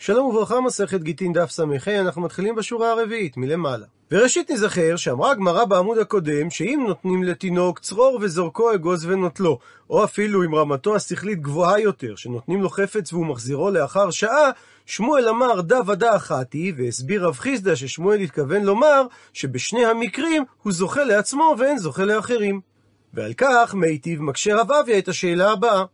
שלום וברכה, מסכת גיטין דף ס"ה, אנחנו מתחילים בשורה הרביעית, מלמעלה. וראשית נזכר שאמרה הגמרא בעמוד הקודם, שאם נותנים לתינוק צרור וזורקו אגוז ונוטלו, או אפילו אם רמתו השכלית גבוהה יותר, שנותנים לו חפץ והוא מחזירו לאחר שעה, שמואל אמר דה ודה אחתי, והסביר רב חיסדא ששמואל התכוון לומר שבשני המקרים הוא זוכה לעצמו ואין זוכה לאחרים. ועל כך מיטיב מקשה רב אביה את השאלה הבאה.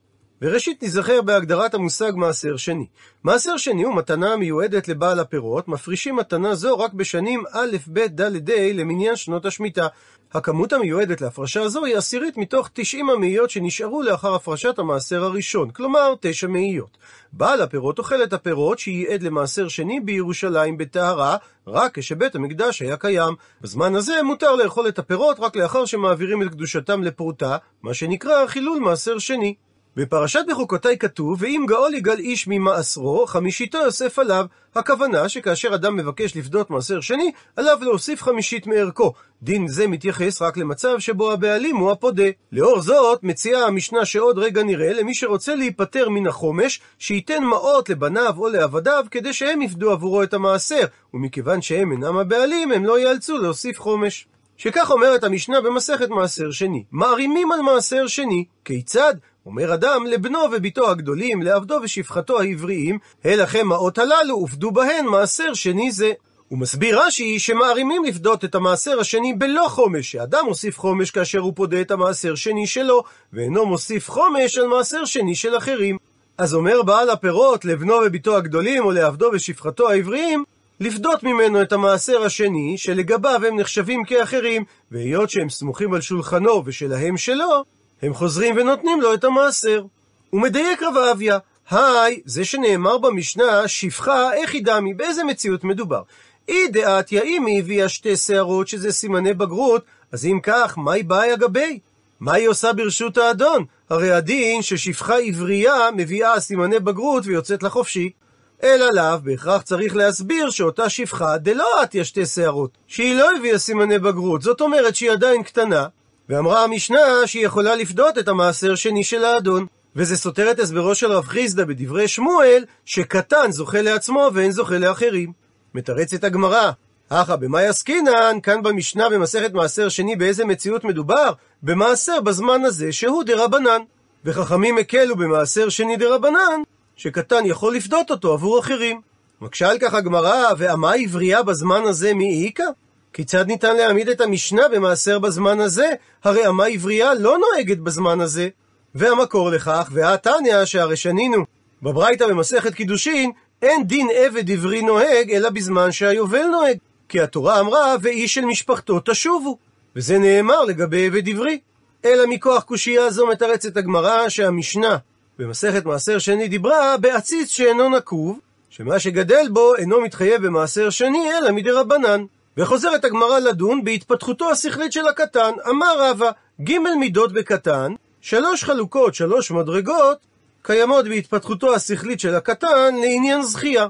וראשית נזכר בהגדרת המושג מעשר שני. מעשר שני הוא מתנה המיועדת לבעל הפירות, מפרישים מתנה זו רק בשנים א', ב', ד', ה' למניין שנות השמיטה. הכמות המיועדת להפרשה זו היא עשירית מתוך 90 המאיות שנשארו לאחר הפרשת המעשר הראשון, כלומר 9 מאיות. בעל הפירות אוכל את הפירות שייעד למעשר שני בירושלים בטהרה, רק כשבית המקדש היה קיים. בזמן הזה מותר לאכול את הפירות רק לאחר שמעבירים את קדושתם לפרוטה, מה שנקרא חילול מעשר שני. בפרשת בחוקותיי כתוב, ואם גאול יגאל איש ממעשרו, חמישיתו יוסף עליו. הכוונה שכאשר אדם מבקש לפדות מעשר שני, עליו להוסיף חמישית מערכו. דין זה מתייחס רק למצב שבו הבעלים הוא הפודה. לאור זאת, מציעה המשנה שעוד רגע נראה למי שרוצה להיפטר מן החומש, שייתן מעות לבניו או לעבדיו, כדי שהם יפדו עבורו את המעשר, ומכיוון שהם אינם הבעלים, הם לא ייאלצו להוסיף חומש. שכך אומרת המשנה במסכת מעשר שני. מערימים על מעשר שני. כיצד? אומר אדם לבנו וביתו הגדולים, לעבדו ושפחתו העבריים, הלכם האות הללו ופדו בהן מעשר שני זה. הוא מסביר רש"י שמערימים לפדות את המעשר השני בלא חומש, שאדם מוסיף חומש כאשר הוא פודה את המעשר שני שלו, ואינו מוסיף חומש על מעשר שני של אחרים. אז אומר בעל הפירות לבנו וביתו הגדולים, או לעבדו ושפחתו העבריים, לפדות ממנו את המעשר השני, שלגביו הם נחשבים כאחרים, והיות שהם סמוכים על שולחנו ושלהם שלו, הם חוזרים ונותנים לו את המעשר. הוא מדייק רב אביה, היי, זה שנאמר במשנה, שפחה, איך היא דמי, באיזה מציאות מדובר? אי דעתיה, אם היא הביאה שתי שערות שזה סימני בגרות, אז אם כך, מהי באי אגבי? מה היא עושה ברשות האדון? הרי הדין ששפחה עברייה מביאה סימני בגרות ויוצאת לחופשי. אלא לאו, בהכרח צריך להסביר שאותה שפחה דלא עטיה שתי שערות, שהיא לא הביאה סימני בגרות, זאת אומרת שהיא עדיין קטנה, ואמרה המשנה שהיא יכולה לפדות את המעשר שני של האדון. וזה סותר את הסברו של רב חיסדא בדברי שמואל, שקטן זוכה לעצמו ואין זוכה לאחרים. מתרצת הגמרא, אחא במאי עסקינן, כאן במשנה במסכת מעשר שני באיזה מציאות מדובר? במעשר בזמן הזה שהוא דרבנן. וחכמים הקלו במעשר שני דרבנן, שקטן יכול לפדות אותו עבור אחרים. מקשה על כך הגמרא, ואמה עברייה בזמן הזה מי איכא? כיצד ניתן להעמיד את המשנה במעשר בזמן הזה? הרי אמה עברייה לא נוהגת בזמן הזה. והמקור לכך, והתניא שהרי שנינו בברייתא במסכת קידושין, אין דין עבד עברי נוהג, אלא בזמן שהיובל נוהג. כי התורה אמרה, ואיש של משפחתו תשובו. וזה נאמר לגבי עבד עברי. אלא מכוח קושייה זו מתרצת הגמרא שהמשנה במסכת מעשר שני דיברה בעציץ שאינו נקוב, שמה שגדל בו אינו מתחייב במעשר שני, אלא מדי רבנן. וחוזרת הגמרא לדון בהתפתחותו השכלית של הקטן. אמר רבא, ג' מידות בקטן, שלוש חלוקות, שלוש מדרגות, קיימות בהתפתחותו השכלית של הקטן לעניין זכייה.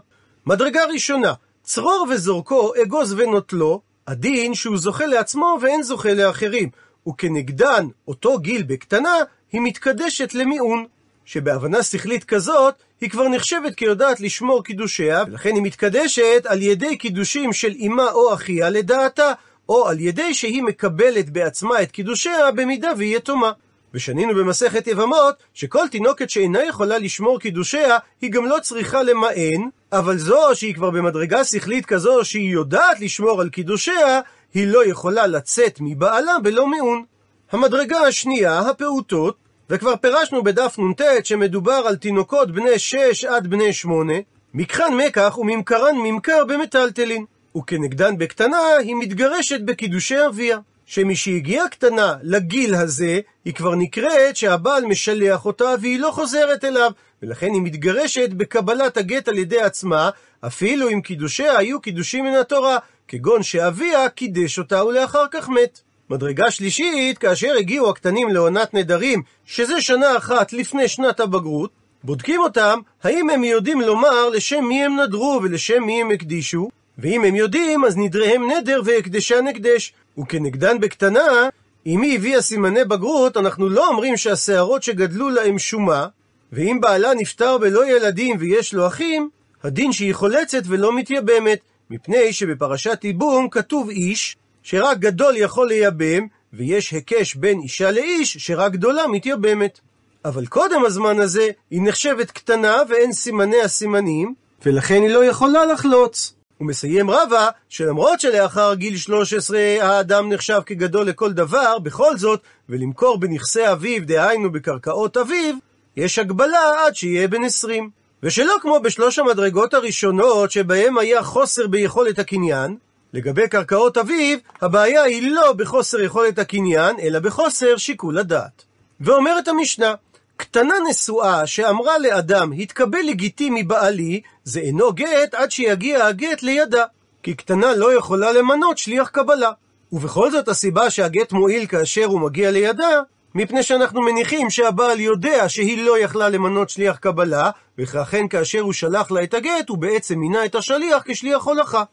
מדרגה ראשונה, צרור וזורקו, אגוז ונוטלו, הדין שהוא זוכה לעצמו ואין זוכה לאחרים, וכנגדן אותו גיל בקטנה, היא מתקדשת למיעון. שבהבנה שכלית כזאת, היא כבר נחשבת כיודעת לשמור קידושיה, ולכן היא מתקדשת על ידי קידושים של אמה או אחיה לדעתה, או על ידי שהיא מקבלת בעצמה את קידושיה במידה והיא יתומה. ושנינו במסכת יבמות, שכל תינוקת שאינה יכולה לשמור קידושיה, היא גם לא צריכה למען, אבל זו שהיא כבר במדרגה שכלית כזו שהיא יודעת לשמור על קידושיה, היא לא יכולה לצאת מבעלה בלא מעון. המדרגה השנייה, הפעוטות, וכבר פירשנו בדף נ"ט שמדובר על תינוקות בני שש עד בני שמונה, מקחן מקח וממכרן ממכר במטלטלין. וכנגדן בקטנה היא מתגרשת בקידושי אביה. שמשהגיעה קטנה לגיל הזה, היא כבר נקראת שהבעל משלח אותה והיא לא חוזרת אליו, ולכן היא מתגרשת בקבלת הגט על ידי עצמה, אפילו אם קידושיה היו קידושים מן התורה, כגון שאביה קידש אותה ולאחר כך מת. מדרגה שלישית, כאשר הגיעו הקטנים לעונת נדרים, שזה שנה אחת לפני שנת הבגרות, בודקים אותם, האם הם יודעים לומר לשם מי הם נדרו ולשם מי הם הקדישו, ואם הם יודעים, אז נדריהם נדר והקדשן הקדש. וכנגדן בקטנה, אם היא הביאה סימני בגרות, אנחנו לא אומרים שהשערות שגדלו להם שומה, ואם בעלה נפטר בלא ילדים ויש לו אחים, הדין שהיא חולצת ולא מתייבמת, מפני שבפרשת ייבום כתוב איש, שרק גדול יכול לייבם, ויש היקש בין אישה לאיש, שרק גדולה מתייבמת. אבל קודם הזמן הזה, היא נחשבת קטנה ואין סימני הסימנים, ולכן היא לא יכולה לחלוץ. הוא מסיים רבה, שלמרות שלאחר גיל 13 האדם נחשב כגדול לכל דבר, בכל זאת, ולמכור בנכסי אביו, דהיינו בקרקעות אביו, יש הגבלה עד שיהיה בן 20. ושלא כמו בשלוש המדרגות הראשונות, שבהם היה חוסר ביכולת הקניין, לגבי קרקעות אביו, הבעיה היא לא בחוסר יכולת הקניין, אלא בחוסר שיקול הדעת. ואומרת המשנה, קטנה נשואה שאמרה לאדם, התקבל לגיטימי בעלי, זה אינו גט עד שיגיע הגט לידה. כי קטנה לא יכולה למנות שליח קבלה. ובכל זאת הסיבה שהגט מועיל כאשר הוא מגיע לידה, מפני שאנחנו מניחים שהבעל יודע שהיא לא יכלה למנות שליח קבלה, וכן כאשר הוא שלח לה את הגט, הוא בעצם מינה את השליח כשליח הולכה.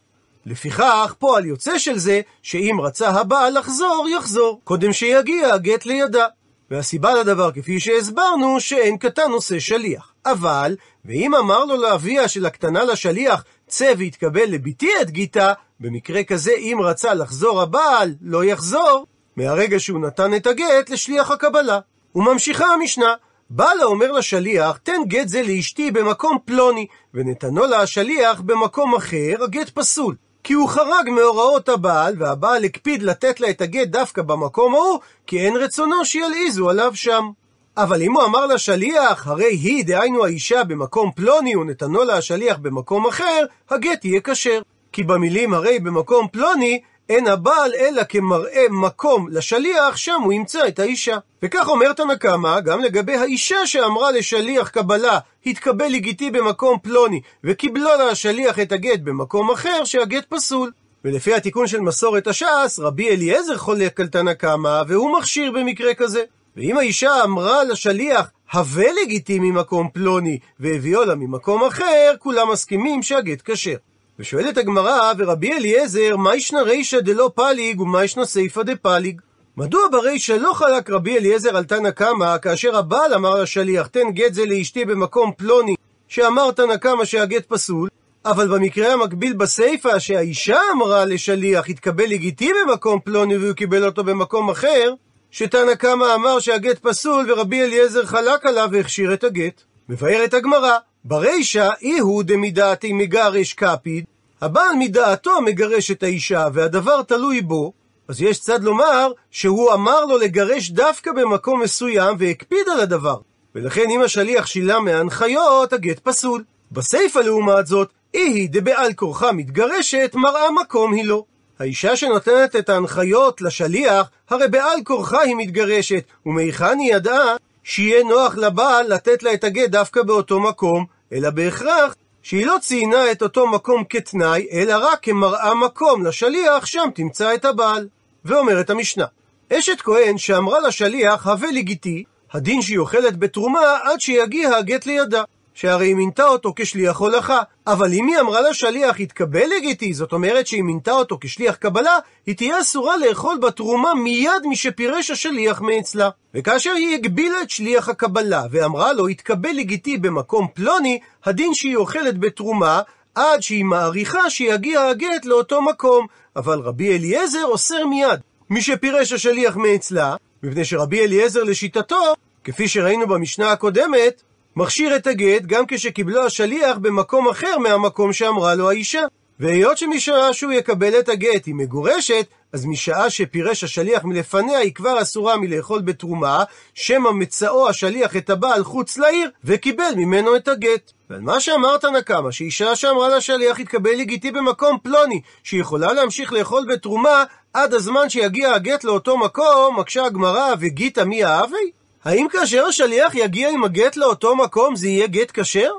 לפיכך, פועל יוצא של זה, שאם רצה הבעל לחזור, יחזור, קודם שיגיע הגט לידה. והסיבה לדבר, כפי שהסברנו, שאין קטן עושה שליח. אבל, ואם אמר לו לאביה של הקטנה לשליח, צא והתקבל לביתי את גיתה, במקרה כזה, אם רצה לחזור הבעל, לא יחזור, מהרגע שהוא נתן את הגט לשליח הקבלה. וממשיכה המשנה, בעלה אומר לשליח, תן גט זה לאשתי במקום פלוני, ונתנו לה השליח במקום אחר, הגט פסול. כי הוא חרג מהוראות הבעל, והבעל הקפיד לתת לה את הגט דווקא במקום ההוא, כי אין רצונו שילעיזו עליו שם. אבל אם הוא אמר לשליח, הרי היא, דהיינו האישה, במקום פלוני, ונתנו לה השליח במקום אחר, הגט יהיה כשר. כי במילים הרי במקום פלוני, אין הבעל אלא כמראה מקום לשליח, שם הוא ימצא את האישה. וכך אומרת הנקמה, גם לגבי האישה שאמרה לשליח קבלה, התקבל לגיטי במקום פלוני, וקיבלו לה השליח את הגט במקום אחר, שהגט פסול. ולפי התיקון של מסורת הש"ס, רבי אליעזר חולק על תנא קמא, והוא מכשיר במקרה כזה. ואם האישה אמרה לשליח, הווה לגיטי ממקום פלוני, והביאו לה ממקום אחר, כולם מסכימים שהגט כשר. ושואלת הגמרא, ורבי אליעזר, מה ישנה רישא דלא פליג ומה ישנה סיפא דפליג? מדוע ברישא לא חלק רבי אליעזר על תנא קמא, כאשר הבעל אמר לשליח, תן גט זה לאשתי במקום פלוני, שאמר תנא קמא שהגט פסול, אבל במקרה המקביל בסיפא, שהאישה אמרה לשליח, התקבל לגיטי במקום פלוני והוא קיבל אותו במקום אחר, שתנא קמא אמר שהגט פסול ורבי אליעזר חלק עליו והכשיר את הגט. מבארת הגמרא, ברישא אי הוא דמידעתי מגרש קפיד, הבעל מדעתו מגרש את האישה, והדבר תלוי בו, אז יש צד לומר שהוא אמר לו לגרש דווקא במקום מסוים והקפיד על הדבר. ולכן אם השליח שילם מההנחיות, הגט פסול. בסיפא לעומת זאת, אי היא דבעל כורחה מתגרשת, מראה מקום היא לא. האישה שנותנת את ההנחיות לשליח, הרי בעל כורחה היא מתגרשת, ומהיכן היא ידעה שיהיה נוח לבעל לתת לה את הגט דווקא באותו מקום, אלא בהכרח שהיא לא ציינה את אותו מקום כתנאי, אלא רק כמראה מקום לשליח, שם תמצא את הבעל. ואומרת המשנה, אשת כהן שאמרה לשליח, הווה לגיטי, הדין שהיא אוכלת בתרומה עד שיגיע הגט לידה. שהרי היא מינתה אותו כשליח הולכה. אבל אם היא אמרה לשליח, יתקבל לגיטי, זאת אומרת שהיא מינתה אותו כשליח קבלה, היא תהיה אסורה לאכול בתרומה מיד משפירש השליח מאצלה. וכאשר היא הגבילה את שליח הקבלה, ואמרה לו, יתקבל לגיטי במקום פלוני, הדין שהיא אוכלת בתרומה, עד שהיא מעריכה שיגיע הגט לאותו מקום. אבל רבי אליעזר אוסר מיד. משפירש השליח מאצלה, מפני שרבי אליעזר לשיטתו, כפי שראינו במשנה הקודמת, מכשיר את הגט גם כשקיבלו השליח במקום אחר מהמקום שאמרה לו האישה. והיות שמשעה שהוא יקבל את הגט היא מגורשת, אז משעה שפירש השליח מלפניה היא כבר אסורה מלאכול בתרומה, שמא מצאו השליח את הבעל חוץ לעיר, וקיבל ממנו את הגט. ועל מה שאמרת נקמה, שאישה שאמרה לשליח יתקבל לגיטי במקום פלוני, שיכולה להמשיך לאכול בתרומה עד הזמן שיגיע הגט לאותו מקום, מקשה הגמרא, וגיתא מי האבי? האם כאשר השליח יגיע עם הגט לאותו מקום זה יהיה גט כשר?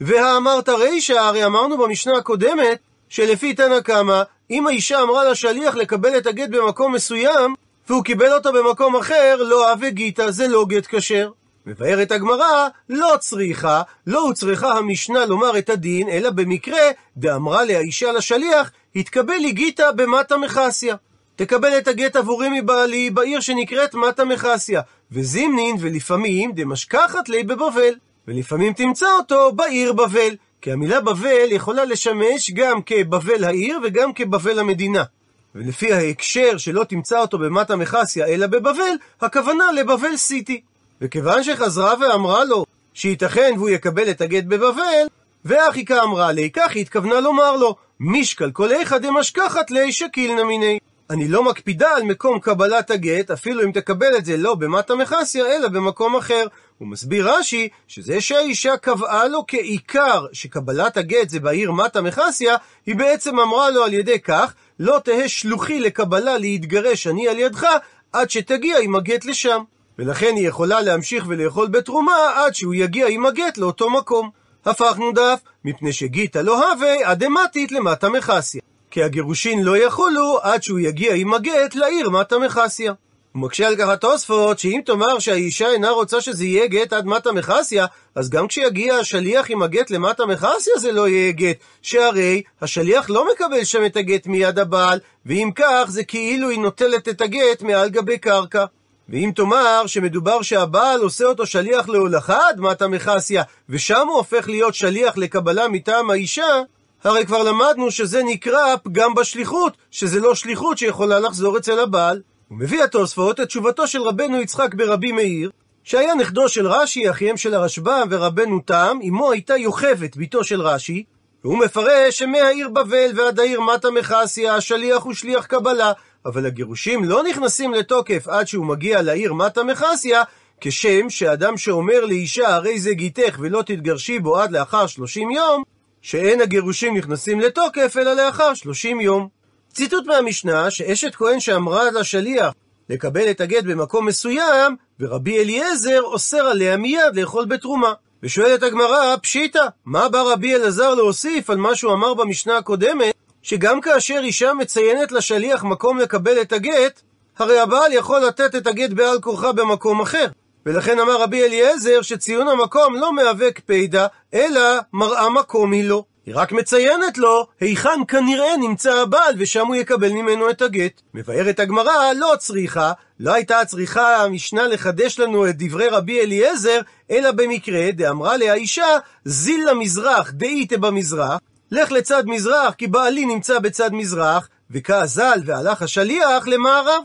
והאמרת רישא, הרי אמרנו במשנה הקודמת, שלפי תנא קמא, אם האישה אמרה לשליח לקבל את הגט במקום מסוים, והוא קיבל אותו במקום אחר, לא אבי גיתא, זה לא גט כשר. מבארת הגמרא, לא צריכה, לא הוצרכה המשנה לומר את הדין, אלא במקרה, דאמרה לאישה לשליח, התקבל לי גיתא במטה מחסיה. תקבל את הגט עבורי מבעלי בעיר שנקראת מטה מחסיה, וזימנין ולפעמים דמשכחת לי בבבל, ולפעמים תמצא אותו בעיר בבל. כי המילה בבל יכולה לשמש גם כבבל העיר וגם כבבל המדינה. ולפי ההקשר שלא תמצא אותו במטה מכסיה אלא בבבל, הכוונה לבבל סיטי. וכיוון שחזרה ואמרה לו שייתכן והוא יקבל את הגט בבבל, ואחיקה אמרה לי, כך היא התכוונה לומר לו, משקל כל איכא דמשכחת לי שקילנא מיני. אני לא מקפידה על מקום קבלת הגט, אפילו אם תקבל את זה לא במטה מכסיה, אלא במקום אחר. הוא מסביר רש"י, שזה שהאישה קבעה לו כעיקר שקבלת הגט זה בעיר מטה מכסיה, היא בעצם אמרה לו על ידי כך, לא תהא שלוחי לקבלה להתגרש אני על ידך, עד שתגיע עם הגט לשם. ולכן היא יכולה להמשיך ולאכול בתרומה עד שהוא יגיע עם הגט לאותו מקום. הפכנו דף, מפני שגיתא לא הווה אדמתית למטה מכסיה. כי הגירושין לא יחולו עד שהוא יגיע עם הגט לעיר מטה מכסיה. הוא מקשה על כך התוספות, שאם תאמר שהאישה אינה רוצה שזה יהיה גט עד מטה מכסיה, אז גם כשיגיע השליח עם הגט למטה מכסיה זה לא יהיה גט, שהרי השליח לא מקבל שם את הגט מיד הבעל, ואם כך זה כאילו היא נוטלת את הגט מעל גבי קרקע. ואם תאמר שמדובר שהבעל עושה אותו שליח להולכה עד מטה מכסיה, ושם הוא הופך להיות שליח לקבלה מטעם האישה, הרי כבר למדנו שזה נקרא פגם בשליחות, שזה לא שליחות שיכולה לחזור אצל הבעל. הוא מביא התוספות את תשובתו של רבנו יצחק ברבי מאיר, שהיה נכדו של רש"י, אחיהם של הרשב"ם ורבנו תם, אמו הייתה יוכבת, בתו של רש"י, והוא מפרש שמהעיר בבל ועד העיר מטה מכסיה, השליח הוא שליח קבלה, אבל הגירושים לא נכנסים לתוקף עד שהוא מגיע לעיר מטה מכסיה, כשם שאדם שאומר לאישה הרי זה גיתך ולא תתגרשי בו עד לאחר שלושים יום, שאין הגירושים נכנסים לתוקף אלא לאחר שלושים יום. ציטוט מהמשנה שאשת כהן שאמרה לשליח לקבל את הגט במקום מסוים, ורבי אליעזר אוסר עליה מיד לאכול בתרומה. ושואלת הגמרא, פשיטא, מה בא רבי אלעזר להוסיף על מה שהוא אמר במשנה הקודמת, שגם כאשר אישה מציינת לשליח מקום לקבל את הגט, הרי הבעל יכול לתת את הגט בעל כורחה במקום אחר. ולכן אמר רבי אליעזר שציון המקום לא מהווה קפידה, אלא מראה מקום היא לו. היא רק מציינת לו היכן כנראה נמצא הבעל ושם הוא יקבל ממנו את הגט. מבארת הגמרא לא צריכה, לא הייתה צריכה המשנה לחדש לנו את דברי רבי אליעזר, אלא במקרה דאמרה לה האישה זיל למזרח דאיתה במזרח, לך לצד מזרח כי בעלי נמצא בצד מזרח, וכעזל והלך השליח למערב.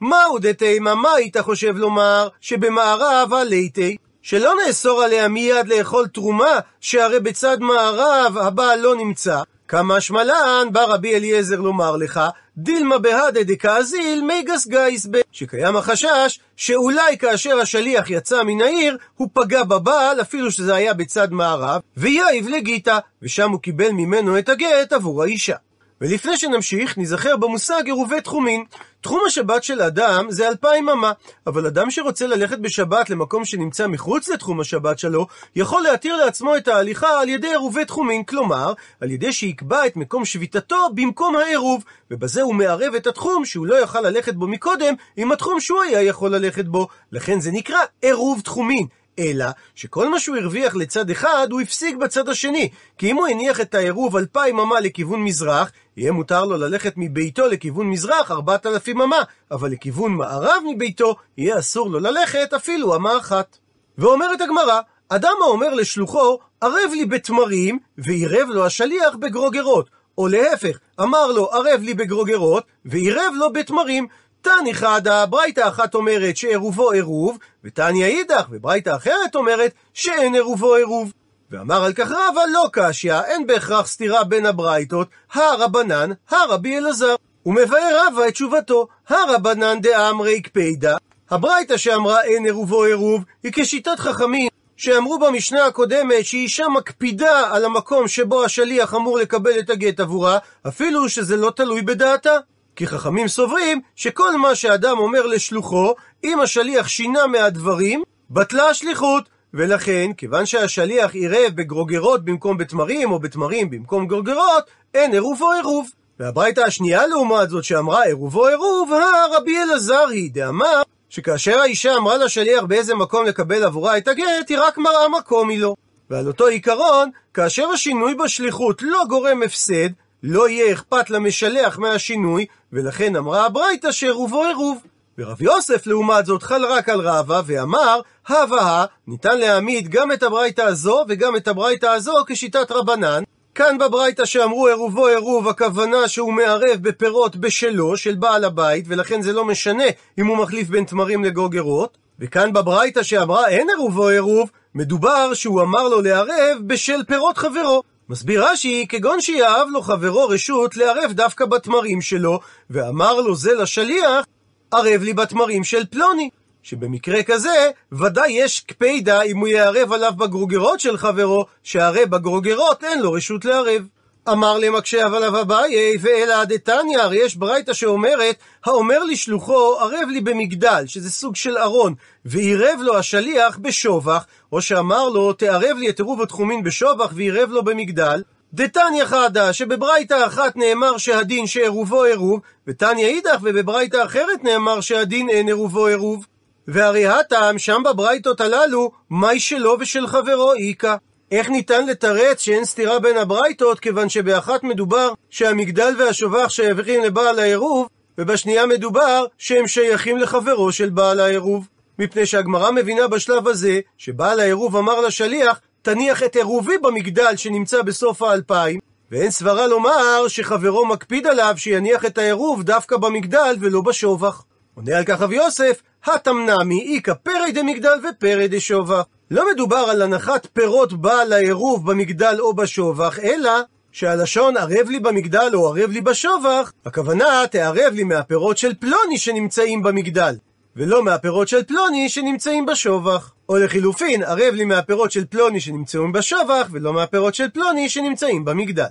מהו דתימה, מה היית חושב לומר שבמערב הליתי? שלא נאסור עליה מיד לאכול תרומה, שהרי בצד מערב הבעל לא נמצא. כמה שמלן בא רבי אליעזר לומר לך, דילמה בהדה דקאזיל מיגס גייס ב... שקיים החשש שאולי כאשר השליח יצא מן העיר, הוא פגע בבעל, אפילו שזה היה בצד מערב, ויעיב לגיטה, ושם הוא קיבל ממנו את הגט עבור האישה. ולפני שנמשיך, נזכר במושג עירובי תחומין. תחום השבת של אדם זה אלפיים אמה, אבל אדם שרוצה ללכת בשבת למקום שנמצא מחוץ לתחום השבת שלו, יכול להתיר לעצמו את ההליכה על ידי עירובי תחומין, כלומר, על ידי שיקבע את מקום שביתתו במקום העירוב, ובזה הוא מערב את התחום שהוא לא יכל ללכת בו מקודם, עם התחום שהוא היה יכול ללכת בו. לכן זה נקרא עירוב תחומין. אלא שכל מה שהוא הרוויח לצד אחד, הוא הפסיק בצד השני. כי אם הוא הניח את העירוב אלפיים אמה לכיוון מזרח, יהיה מותר לו ללכת מביתו לכיוון מזרח ארבעת אלפים אמה, אבל לכיוון מערב מביתו, יהיה אסור לו ללכת אפילו אמה אחת. ואומרת הגמרא, אדם האומר לשלוחו, ערב לי בתמרים, ועירב לו השליח בגרוגרות. או להפך, אמר לו, ערב לי בגרוגרות, ועירב לו בתמרים. תני חדה, ברייתא אחת אומרת שעירובו עירוב, ותניא אידך, וברייתא אחרת אומרת שאין עירובו עירוב. ואמר על כך רבא לא קשיא, אין בהכרח סתירה בין הברייתות, הרבנן, הרבי אלעזר. ומבאר רבא את תשובתו, הרבנן דאמרי קפידה. הברייתא שאמרה אין עירובו עירוב, היא כשיטת חכמים שאמרו במשנה הקודמת שאישה מקפידה על המקום שבו השליח אמור לקבל את הגט עבורה, אפילו שזה לא תלוי בדעתה. כי חכמים סוברים שכל מה שאדם אומר לשלוחו, אם השליח שינה מהדברים, בטלה השליחות. ולכן, כיוון שהשליח עירב בגרוגרות במקום בתמרים, או בתמרים במקום גרוגרות, אין עירוב או עירוב. והברייתא השנייה לעומת זאת שאמרה עירוב או עירוב, הרבי אלעזר היא דאמר שכאשר האישה אמרה לשליח באיזה מקום לקבל עבורה את הגט, היא רק מראה מקום היא לא. ועל אותו עיקרון, כאשר השינוי בשליחות לא גורם הפסד, לא יהיה אכפת למשלח מהשינוי, ולכן אמרה הברייתא שעירובו עירוב. ורב יוסף לעומת זאת חל רק על רבא ואמר, הווה ניתן להעמיד גם את הברייתא הזו וגם את הברייתא הזו כשיטת רבנן. כאן בברייתא שאמרו עירובו עירוב, הכוונה שהוא מערב בפירות בשלו, של בעל הבית, ולכן זה לא משנה אם הוא מחליף בין תמרים לגוגרות. וכאן בברייתא שאמרה אין עירובו עירוב, מדובר שהוא אמר לו לערב בשל פירות חברו. מסביר רש"י, כגון שיאהב לו חברו רשות לערב דווקא בתמרים שלו, ואמר לו זה לשליח, ערב לי בתמרים של פלוני. שבמקרה כזה, ודאי יש קפידה אם הוא יערב עליו בגרוגרות של חברו, שהרי בגרוגרות אין לו רשות לערב. אמר למקשה עליו אביי, ואלא דתניא, הרי יש ברייתא שאומרת, האומר לשלוחו, ערב לי במגדל, שזה סוג של ארון, ועירב לו השליח בשובח, או שאמר לו, תערב לי את עירוב התחומין בשובח, ועירב לו במגדל. דתניא חדא, שבברייתא אחת נאמר שהדין שעירובו עירוב, ותניא אידך, ובברייתא אחרת נאמר שהדין אין עירובו עירוב. והרי הטעם שם בברייתות הללו, מי שלו ושל חברו איכא. איך ניתן לתרץ שאין סתירה בין הברייתות, כיוון שבאחת מדובר שהמגדל והשובח שייכים לבעל העירוב, ובשנייה מדובר שהם שייכים לחברו של בעל העירוב. מפני שהגמרא מבינה בשלב הזה, שבעל העירוב אמר לשליח, תניח את עירובי במגדל שנמצא בסוף האלפיים, ואין סברה לומר שחברו מקפיד עליו שיניח את העירוב דווקא במגדל ולא בשובח. עונה על כך רב יוסף, התמנמי איכא פרי דמגדל ופרי דשובח. לא מדובר על הנחת פירות בעל העירוב במגדל או בשובח, אלא שהלשון ערב לי במגדל או ערב לי בשובח, הכוונה תערב לי מהפירות של פלוני שנמצאים במגדל, ולא מהפירות של פלוני שנמצאים בשובח. או לחילופין, ערב לי מהפירות של פלוני שנמצאים בשובח, ולא מהפירות של פלוני שנמצאים במגדל.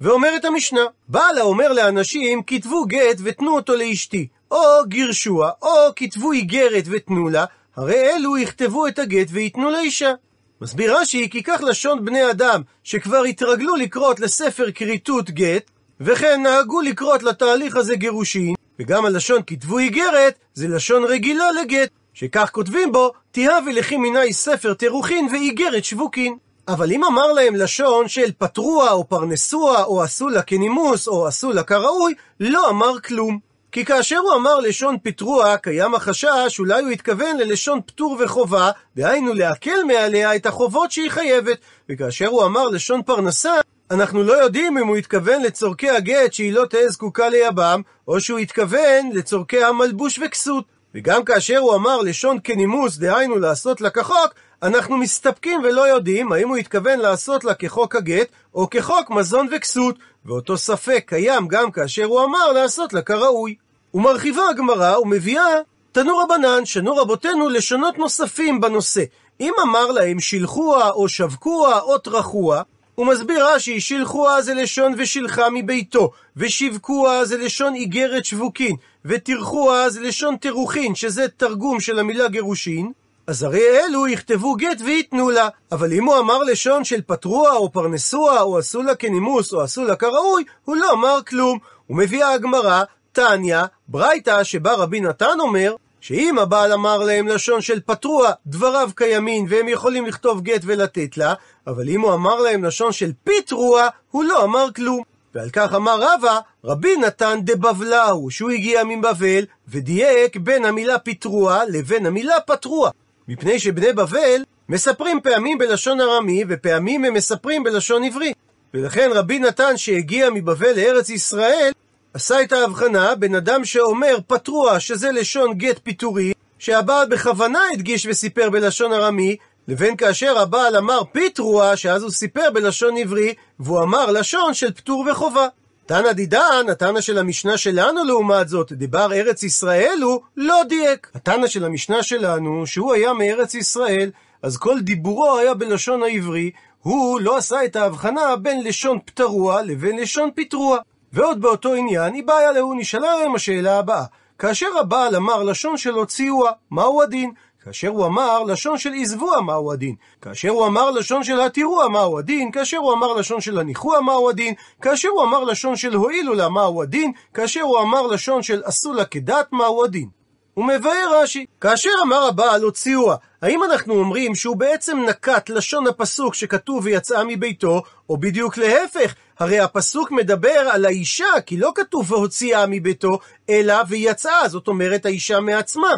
ואומרת המשנה, בעל האומר לאנשים, כתבו גט ותנו אותו לאשתי, או גירשוה, או כתבו איגרת ותנו לה, הרי אלו יכתבו את הגט וייתנו לאישה. מסביר רש"י כי כך לשון בני אדם שכבר התרגלו לקרות לספר כריתות גט, וכן נהגו לקרות לתהליך הזה גירושין, וגם הלשון כתבו איגרת זה לשון רגילה לגט, שכך כותבים בו, תיהבי לכי מיני ספר תירוכין ואיגרת שבוקין. אבל אם אמר להם לשון של פטרוה או פרנסוה או עשו לה כנימוס או עשו לה כראוי, לא אמר כלום. כי כאשר הוא אמר לשון פיטרוע, קיים החשש אולי הוא התכוון ללשון פטור וחובה, דהיינו להקל מעליה את החובות שהיא חייבת, וכאשר הוא אמר לשון פרנסה, אנחנו לא יודעים אם הוא התכוון לצורכי הגט שהיא לא תהא זקוקה ליבם, או שהוא התכוון לצורכי המלבוש וכסות. וגם כאשר הוא אמר לשון כנימוס, דהיינו לעשות לה כחוק, אנחנו מסתפקים ולא יודעים האם הוא התכוון לעשות לה כחוק הגט, או כחוק מזון וכסות, ואותו ספק קיים גם כאשר הוא אמר לעשות לה כראוי. ומרחיבה הגמרא ומביאה תנו רבנן, שנו רבותינו לשונות נוספים בנושא. אם אמר להם שילחוה או שבקוה או טרחוה, הוא מסביר רש"י, שילחוה זה לשון ושילחה מביתו, ושיבקוה זה לשון איגרת שבוקין, וטרחוה זה לשון תירוכין, שזה תרגום של המילה גירושין, אז הרי אלו יכתבו גט וייתנו לה. אבל אם הוא אמר לשון של פטרוה או פרנסוה, או עשו לה כנימוס, או עשו לה כראוי, הוא לא אמר כלום. ומביאה הגמרא, תניא, ברייתא שבה רבי נתן אומר, שאם הבעל אמר להם לשון של פטרוה, דבריו קיימים והם יכולים לכתוב גט ולתת לה, אבל אם הוא אמר להם לשון של פיטרוה, הוא לא אמר כלום. ועל כך אמר רבא, רבי נתן דבבלהו, שהוא הגיע מבבל, ודייק בין המילה פיטרוה לבין המילה פטרוה. מפני שבני בבל מספרים פעמים בלשון ארמי, ופעמים הם מספרים בלשון עברי. ולכן רבי נתן שהגיע מבבל לארץ ישראל, עשה את ההבחנה בין אדם שאומר פטרוע, שזה לשון גט פיטורי, שהבעל בכוונה הדגיש וסיפר בלשון ארמי, לבין כאשר הבעל אמר פיטרוע, שאז הוא סיפר בלשון עברי, והוא אמר לשון של פטור וחובה. תנא דידן, התנא של המשנה שלנו לעומת זאת, דיבר ארץ ישראל הוא, לא דייק. התנא של המשנה שלנו, שהוא היה מארץ ישראל, אז כל דיבורו היה בלשון העברי, הוא לא עשה את ההבחנה בין לשון פטרוע לבין לשון פיטרוע. ועוד באותו עניין, היא באה להוא נשאלה להם השאלה הבאה. כאשר הבעל אמר לשון של הוציאוה, מהו הדין? כאשר הוא אמר לשון של עזבוה, מהו הדין? כאשר הוא אמר לשון של התירוע, מהו הדין? כאשר הוא אמר לשון של הניחוע, מהו הדין? כאשר הוא אמר לשון של הועילו לה, מהו הדין? כאשר הוא אמר לשון של עשו לה כדת, מהו הדין? הוא מבאר רש"י, כאשר אמר הבעל הוציאוה, האם אנחנו אומרים שהוא בעצם נקט לשון הפסוק שכתוב ויצאה מביתו, או בדיוק להפך, הרי הפסוק מדבר על האישה, כי לא כתוב והוציאה מביתו, אלא ויצאה, זאת אומרת האישה מעצמה.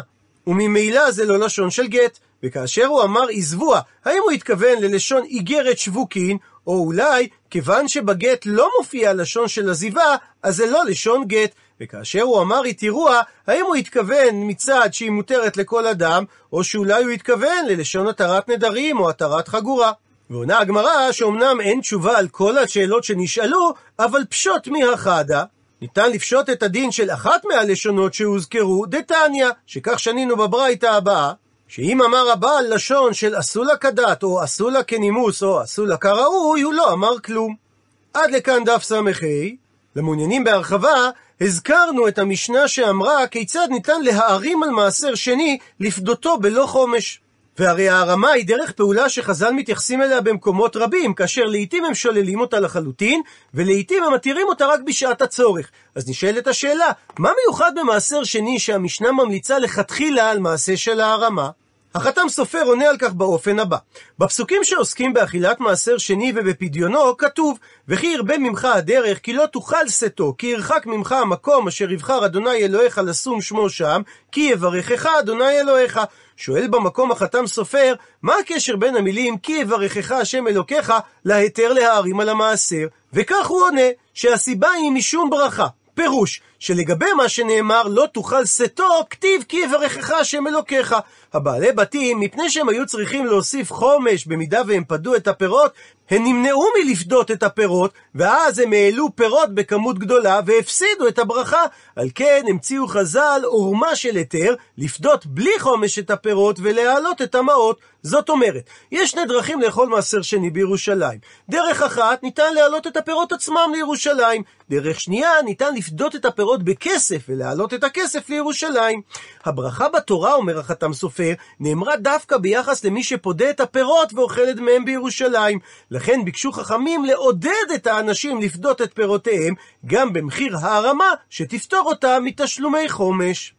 וממילא זה לא לשון של גט. וכאשר הוא אמר עזבוה, האם הוא התכוון ללשון איגרת שבוקין, או אולי, כיוון שבגט לא מופיע לשון של עזיבה, אז זה לא לשון גט. וכאשר הוא אמר התירוה, האם הוא התכוון מצד שהיא מותרת לכל אדם, או שאולי הוא התכוון ללשון התרת נדרים או התרת חגורה. ועונה הגמרא שאומנם אין תשובה על כל השאלות שנשאלו, אבל פשוט מהחדה. ניתן לפשוט את הדין של אחת מהלשונות שהוזכרו, דתניא, שכך שנינו בברייתא הבאה, שאם אמר הבעל לשון של עשו לה כדת, או עשו לה כנימוס, או עשו לה כראוי, הוא לא אמר כלום. עד לכאן דף ס"ה. למעוניינים בהרחבה, הזכרנו את המשנה שאמרה כיצד ניתן להערים על מעשר שני לפדותו בלא חומש. והרי הערמה היא דרך פעולה שחז"ל מתייחסים אליה במקומות רבים, כאשר לעיתים הם שוללים אותה לחלוטין, ולעיתים הם מתירים אותה רק בשעת הצורך. אז נשאלת השאלה, מה מיוחד במעשר שני שהמשנה ממליצה לכתחילה על מעשה של הערמה? החתם סופר עונה על כך באופן הבא: בפסוקים שעוסקים באכילת מעשר שני ובפדיונו, כתוב: וכי ירבה ממך הדרך, כי לא תוכל שאתו, כי ירחק ממך המקום אשר יבחר אדוני אלוהיך לשום שמו שם, כי יברכך אדוני אלוהיך. שואל במקום החתם סופר, מה הקשר בין המילים כי יברכך השם אלוקיך להיתר להערים על המעשר? וכך הוא עונה, שהסיבה היא משום ברכה. פירוש, שלגבי מה שנאמר לא תוכל שאתו, כתיב כי יברכך השם אלוקיך. הבעלי בתים, מפני שהם היו צריכים להוסיף חומש במידה והם פדו את הפירות, הם נמנעו מלפדות את הפירות, ואז הם העלו פירות בכמות גדולה והפסידו את הברכה. על כן המציאו חז"ל עורמה של היתר, לפדות בלי חומש את הפירות ולהעלות את המעות. זאת אומרת, יש שני דרכים לאכול מעשר שני בירושלים. דרך אחת, ניתן להעלות את הפירות עצמם לירושלים. דרך שנייה, ניתן לפדות את הפירות בכסף ולהעלות את הכסף לירושלים. הברכה בתורה, אומר החתם סופר, נאמרה דווקא ביחס למי שפודה את הפירות ואוכל את דמיהם בירושלים. לכן ביקשו חכמים לעודד את האנשים לפדות את פירותיהם, גם במחיר הערמה, שתפטור אותם מתשלומי חומש.